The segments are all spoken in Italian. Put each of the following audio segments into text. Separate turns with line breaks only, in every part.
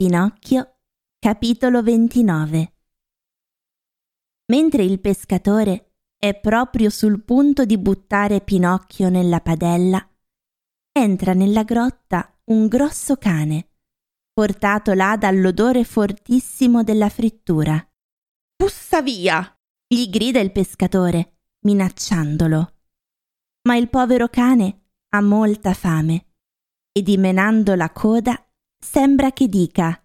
Pinocchio, capitolo 29 Mentre il pescatore è proprio sul punto di buttare Pinocchio nella padella, entra nella grotta un grosso cane, portato là dall'odore fortissimo della frittura. Pussa via! gli grida il pescatore, minacciandolo. Ma il povero cane ha molta fame e dimenando la coda sembra che dica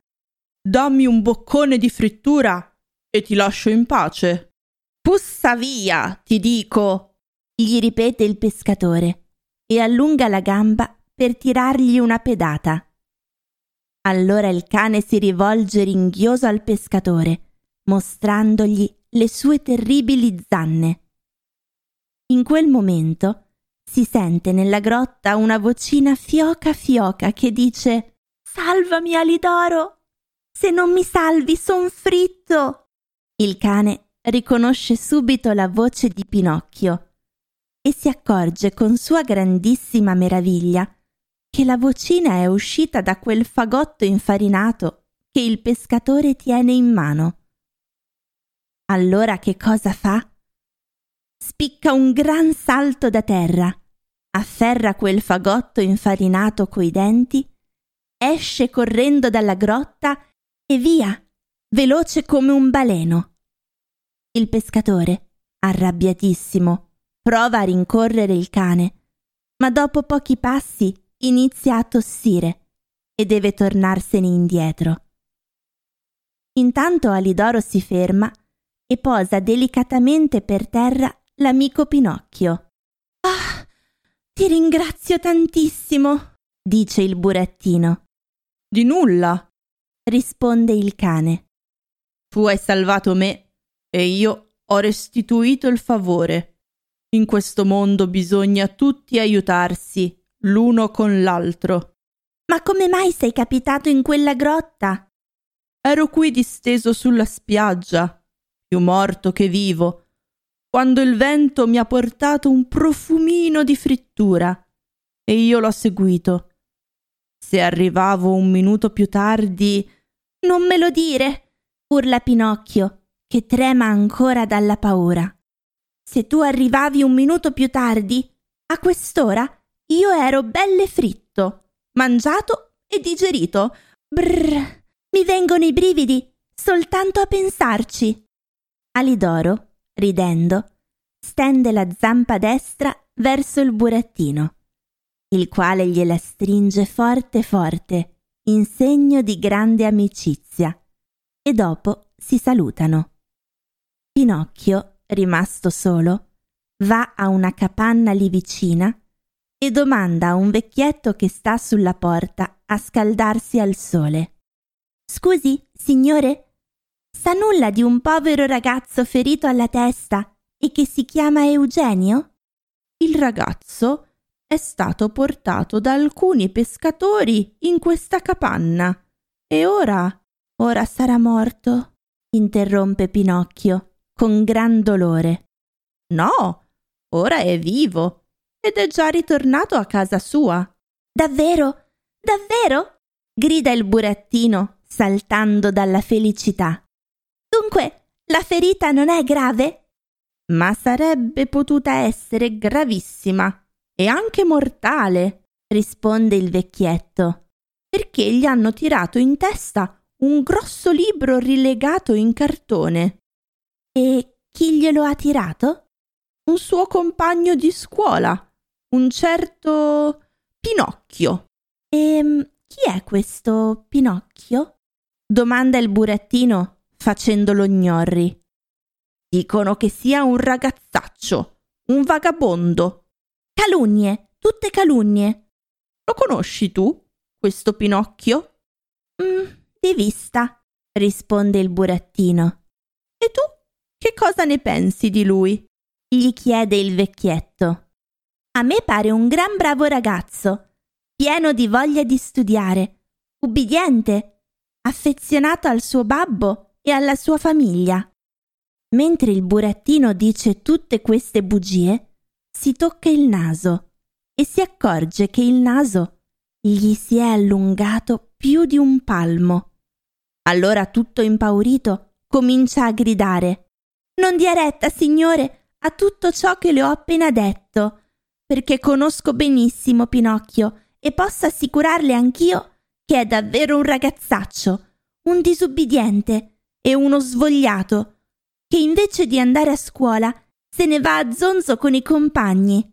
Dammi un boccone di frittura e ti lascio in pace.
Pussa via, ti dico, gli ripete il pescatore e allunga la gamba per tirargli una pedata. Allora il cane si rivolge ringhioso al pescatore, mostrandogli le sue terribili zanne. In quel momento si sente nella grotta una vocina fioca fioca che dice Salvami, Alidoro! Se non mi salvi, son fritto! Il cane riconosce subito la voce di Pinocchio e si accorge con sua grandissima meraviglia che la vocina è uscita da quel fagotto infarinato che il pescatore tiene in mano. Allora che cosa fa? Spicca un gran salto da terra, afferra quel fagotto infarinato coi denti esce correndo dalla grotta e via, veloce come un baleno. Il pescatore, arrabbiatissimo, prova a rincorrere il cane, ma dopo pochi passi inizia a tossire e deve tornarsene indietro. Intanto Alidoro si ferma e posa delicatamente per terra l'amico Pinocchio. Ah, ti ringrazio tantissimo, dice il burattino.
Di nulla,
risponde il cane.
Tu hai salvato me e io ho restituito il favore. In questo mondo bisogna tutti aiutarsi l'uno con l'altro.
Ma come mai sei capitato in quella grotta?
Ero qui disteso sulla spiaggia, più morto che vivo, quando il vento mi ha portato un profumino di frittura e io l'ho seguito. Se arrivavo un minuto più tardi.
Non me lo dire! urla Pinocchio, che trema ancora dalla paura. Se tu arrivavi un minuto più tardi, a quest'ora io ero belle fritto, mangiato e digerito. Brrr, mi vengono i brividi soltanto a pensarci. Alidoro, ridendo, stende la zampa destra verso il burattino il quale gliela stringe forte forte, in segno di grande amicizia, e dopo si salutano. Pinocchio, rimasto solo, va a una capanna lì vicina e domanda a un vecchietto che sta sulla porta a scaldarsi al sole. Scusi, signore, sa nulla di un povero ragazzo ferito alla testa e che si chiama Eugenio?
Il ragazzo è stato portato da alcuni pescatori in questa capanna e ora,
ora sarà morto, interrompe Pinocchio con gran dolore.
No, ora è vivo ed è già ritornato a casa sua.
Davvero? Davvero? grida il burattino saltando dalla felicità. Dunque, la ferita non è grave?
Ma sarebbe potuta essere gravissima e anche mortale, risponde il vecchietto, perché gli hanno tirato in testa un grosso libro rilegato in cartone.
E chi glielo ha tirato?
Un suo compagno di scuola, un certo Pinocchio.
E ehm, chi è questo Pinocchio? domanda il burattino facendolo gnorri.
Dicono che sia un ragazzaccio, un vagabondo,
Calunnie, tutte calunnie.
Lo conosci tu, questo Pinocchio?
Mm, di vista, risponde il burattino.
E tu che cosa ne pensi di lui?
gli chiede il vecchietto. A me pare un gran bravo ragazzo, pieno di voglia di studiare, ubbidiente, affezionato al suo babbo e alla sua famiglia. Mentre il burattino dice tutte queste bugie, si tocca il naso e si accorge che il naso gli si è allungato più di un palmo. Allora, tutto impaurito, comincia a gridare Non dia retta, signore, a tutto ciò che le ho appena detto, perché conosco benissimo Pinocchio e posso assicurarle anch'io che è davvero un ragazzaccio, un disubbidiente e uno svogliato, che invece di andare a scuola se ne va a zonzo con i compagni.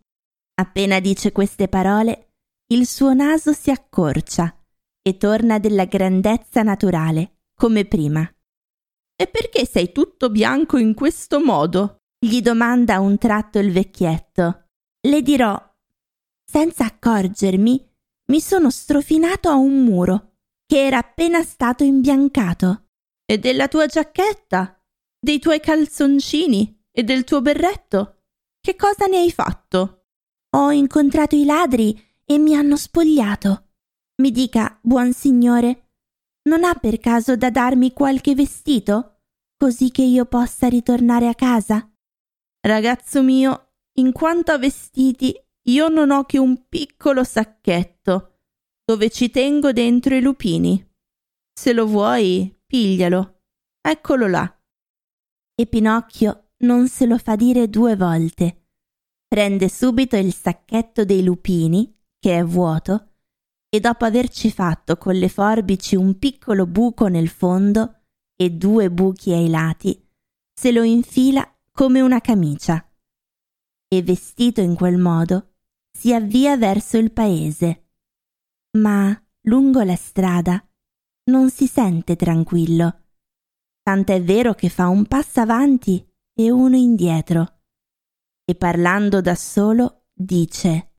Appena dice queste parole, il suo naso si accorcia e torna della grandezza naturale, come prima.
E perché sei tutto bianco in questo modo?
gli domanda a un tratto il vecchietto. Le dirò. Senza accorgermi, mi sono strofinato a un muro che era appena stato imbiancato.
E della tua giacchetta? Dei tuoi calzoncini? E del tuo berretto? Che cosa ne hai fatto?
Ho incontrato i ladri e mi hanno spogliato. Mi dica, buon signore, non ha per caso da darmi qualche vestito, così che io possa ritornare a casa?
Ragazzo mio, in quanto a vestiti, io non ho che un piccolo sacchetto, dove ci tengo dentro i lupini. Se lo vuoi, piglialo. Eccolo là.
E Pinocchio non se lo fa dire due volte. Prende subito il sacchetto dei lupini, che è vuoto, e dopo averci fatto con le forbici un piccolo buco nel fondo e due buchi ai lati, se lo infila come una camicia e vestito in quel modo si avvia verso il paese. Ma lungo la strada non si sente tranquillo, tant'è vero che fa un passo avanti e uno indietro, e parlando da solo dice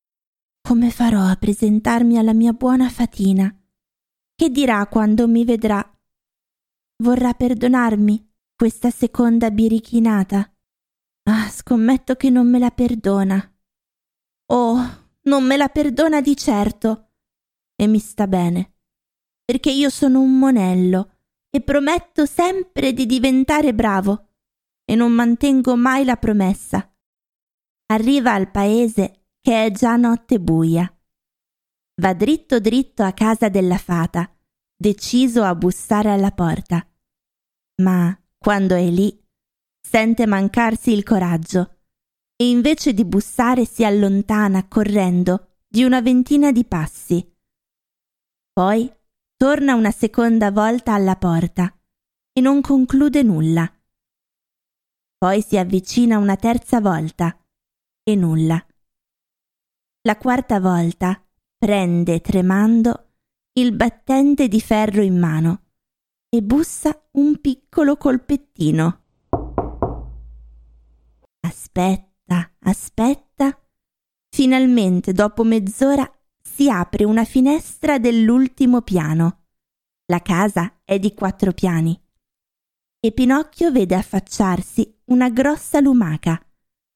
Come farò a presentarmi alla mia buona Fatina? Che dirà quando mi vedrà? Vorrà perdonarmi questa seconda birichinata? Ah, scommetto che non me la perdona. Oh, non me la perdona di certo. E mi sta bene, perché io sono un monello e prometto sempre di diventare bravo e non mantengo mai la promessa. Arriva al paese che è già notte buia. Va dritto dritto a casa della fata, deciso a bussare alla porta. Ma quando è lì sente mancarsi il coraggio e invece di bussare si allontana correndo di una ventina di passi. Poi torna una seconda volta alla porta e non conclude nulla. Poi si avvicina una terza volta e nulla. La quarta volta prende tremando il battente di ferro in mano e bussa un piccolo colpettino. Aspetta, aspetta. Finalmente, dopo mezz'ora, si apre una finestra dell'ultimo piano. La casa è di quattro piani. E Pinocchio vede affacciarsi una grossa lumaca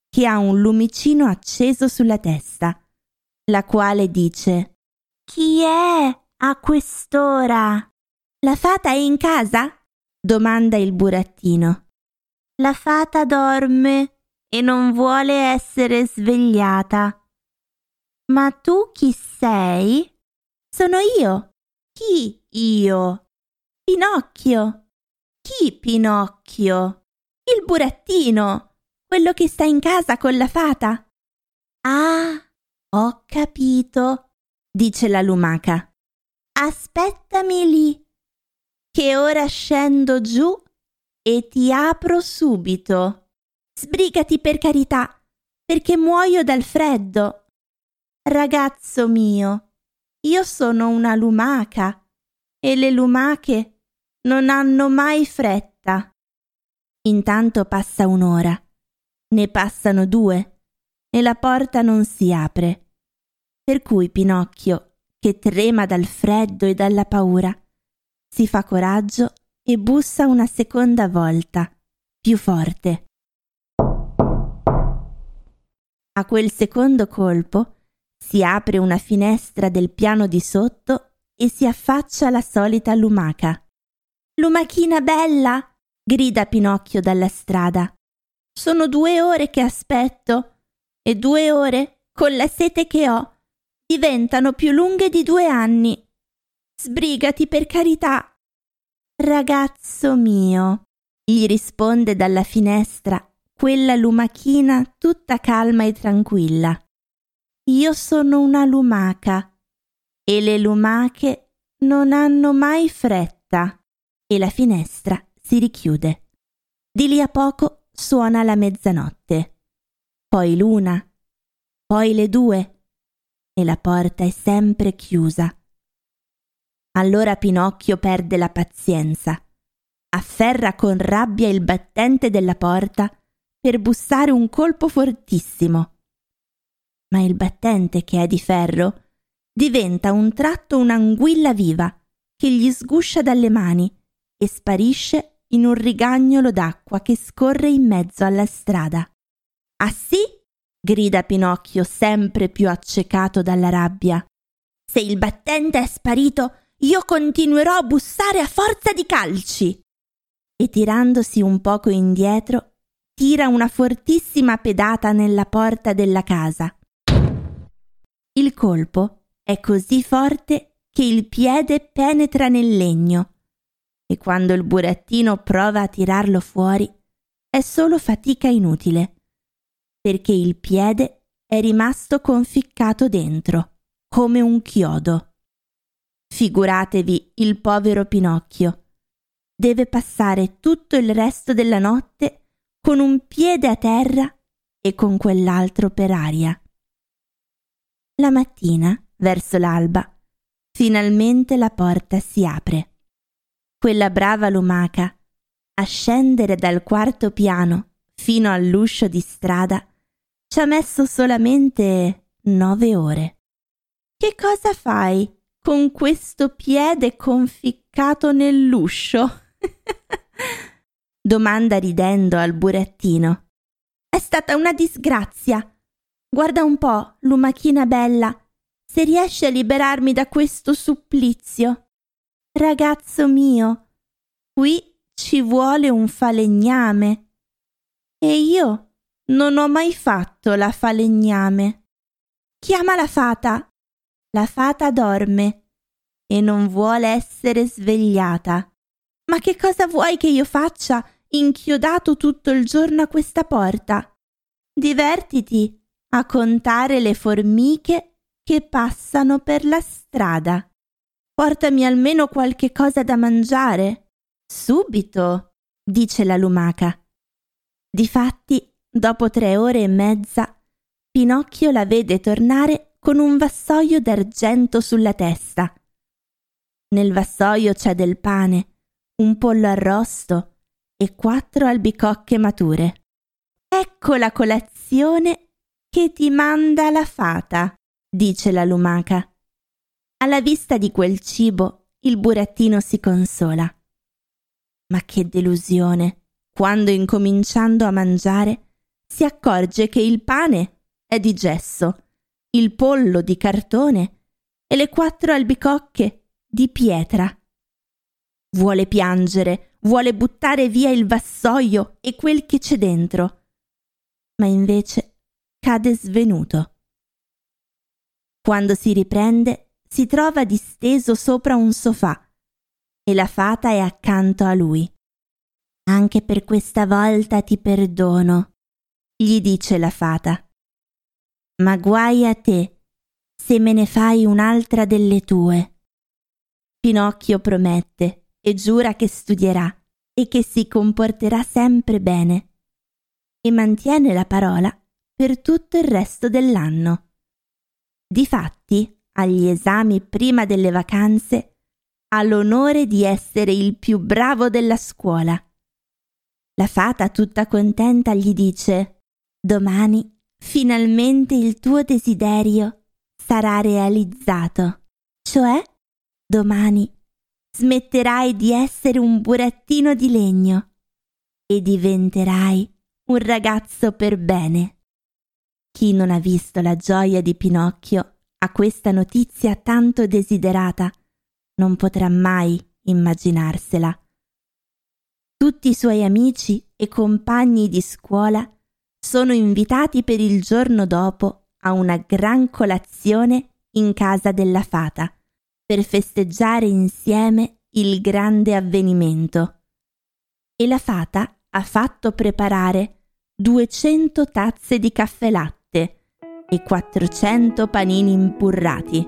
che ha un lumicino acceso sulla testa, la quale dice Chi è a quest'ora? La fata è in casa? domanda il burattino. La fata dorme, e non vuole essere svegliata. Ma tu chi sei? Sono io. Chi io? Pinocchio. Chi Pinocchio? Il burattino, quello che sta in casa con la fata. Ah, ho capito, dice la lumaca. Aspettami lì, che ora scendo giù e ti apro subito. Sbrigati per carità, perché muoio dal freddo. Ragazzo mio, io sono una lumaca e le lumache non hanno mai fretta. Intanto passa un'ora, ne passano due e la porta non si apre. Per cui Pinocchio, che trema dal freddo e dalla paura, si fa coraggio e bussa una seconda volta, più forte. A quel secondo colpo si apre una finestra del piano di sotto e si affaccia la solita lumaca. Lumachina bella! Grida Pinocchio dalla strada. Sono due ore che aspetto e due ore, con la sete che ho, diventano più lunghe di due anni. Sbrigati per carità. Ragazzo mio, gli risponde dalla finestra quella lumachina tutta calma e tranquilla. Io sono una lumaca e le lumache non hanno mai fretta e la finestra si richiude. Di lì a poco suona la mezzanotte, poi l'una, poi le due e la porta è sempre chiusa. Allora Pinocchio perde la pazienza, afferra con rabbia il battente della porta per bussare un colpo fortissimo. Ma il battente, che è di ferro, diventa un tratto un'anguilla viva che gli sguscia dalle mani e sparisce in un rigagnolo d'acqua che scorre in mezzo alla strada. Ah sì? grida Pinocchio sempre più accecato dalla rabbia. Se il battente è sparito, io continuerò a bussare a forza di calci. E tirandosi un poco indietro, tira una fortissima pedata nella porta della casa. Il colpo è così forte che il piede penetra nel legno e quando il burattino prova a tirarlo fuori è solo fatica inutile, perché il piede è rimasto conficcato dentro, come un chiodo. Figuratevi il povero Pinocchio. Deve passare tutto il resto della notte con un piede a terra e con quell'altro per aria. La mattina, verso l'alba, finalmente la porta si apre. Quella brava lumaca, a scendere dal quarto piano fino all'uscio di strada, ci ha messo solamente nove ore. Che cosa fai con questo piede conficcato nell'uscio? domanda ridendo al burattino. È stata una disgrazia. Guarda un po', lumachina bella, se riesci a liberarmi da questo supplizio. Ragazzo mio, qui ci vuole un falegname. E io non ho mai fatto la falegname. Chiama la fata. La fata dorme e non vuole essere svegliata. Ma che cosa vuoi che io faccia inchiodato tutto il giorno a questa porta. Divertiti a contare le formiche che passano per la strada. Portami almeno qualche cosa da mangiare. Subito, dice la lumaca. Difatti, dopo tre ore e mezza, Pinocchio la vede tornare con un vassoio d'argento sulla testa. Nel vassoio c'è del pane, un pollo arrosto e quattro albicocche mature. Ecco la colazione che ti manda la fata, dice la lumaca. Alla vista di quel cibo il burattino si consola. Ma che delusione quando incominciando a mangiare si accorge che il pane è di gesso, il pollo di cartone e le quattro albicocche di pietra. Vuole piangere vuole buttare via il vassoio e quel che c'è dentro, ma invece cade svenuto. Quando si riprende, si trova disteso sopra un sofà e la fata è accanto a lui. Anche per questa volta ti perdono, gli dice la fata. Ma guai a te se me ne fai un'altra delle tue. Pinocchio promette e giura che studierà e che si comporterà sempre bene e mantiene la parola per tutto il resto dell'anno. Difatti, agli esami prima delle vacanze, ha l'onore di essere il più bravo della scuola. La fata, tutta contenta, gli dice Domani finalmente il tuo desiderio sarà realizzato, cioè domani smetterai di essere un burattino di legno e diventerai un ragazzo per bene. Chi non ha visto la gioia di Pinocchio a questa notizia tanto desiderata non potrà mai immaginarsela. Tutti i suoi amici e compagni di scuola sono invitati per il giorno dopo a una gran colazione in casa della fata per festeggiare insieme il grande avvenimento. E la fata ha fatto preparare 200 tazze di caffè latte e 400 panini impurrati.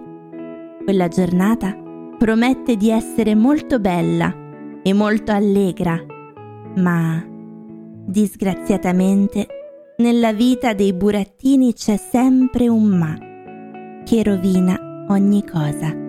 Quella giornata promette di essere molto bella e molto allegra, ma disgraziatamente nella vita dei burattini c'è sempre un ma che rovina ogni cosa.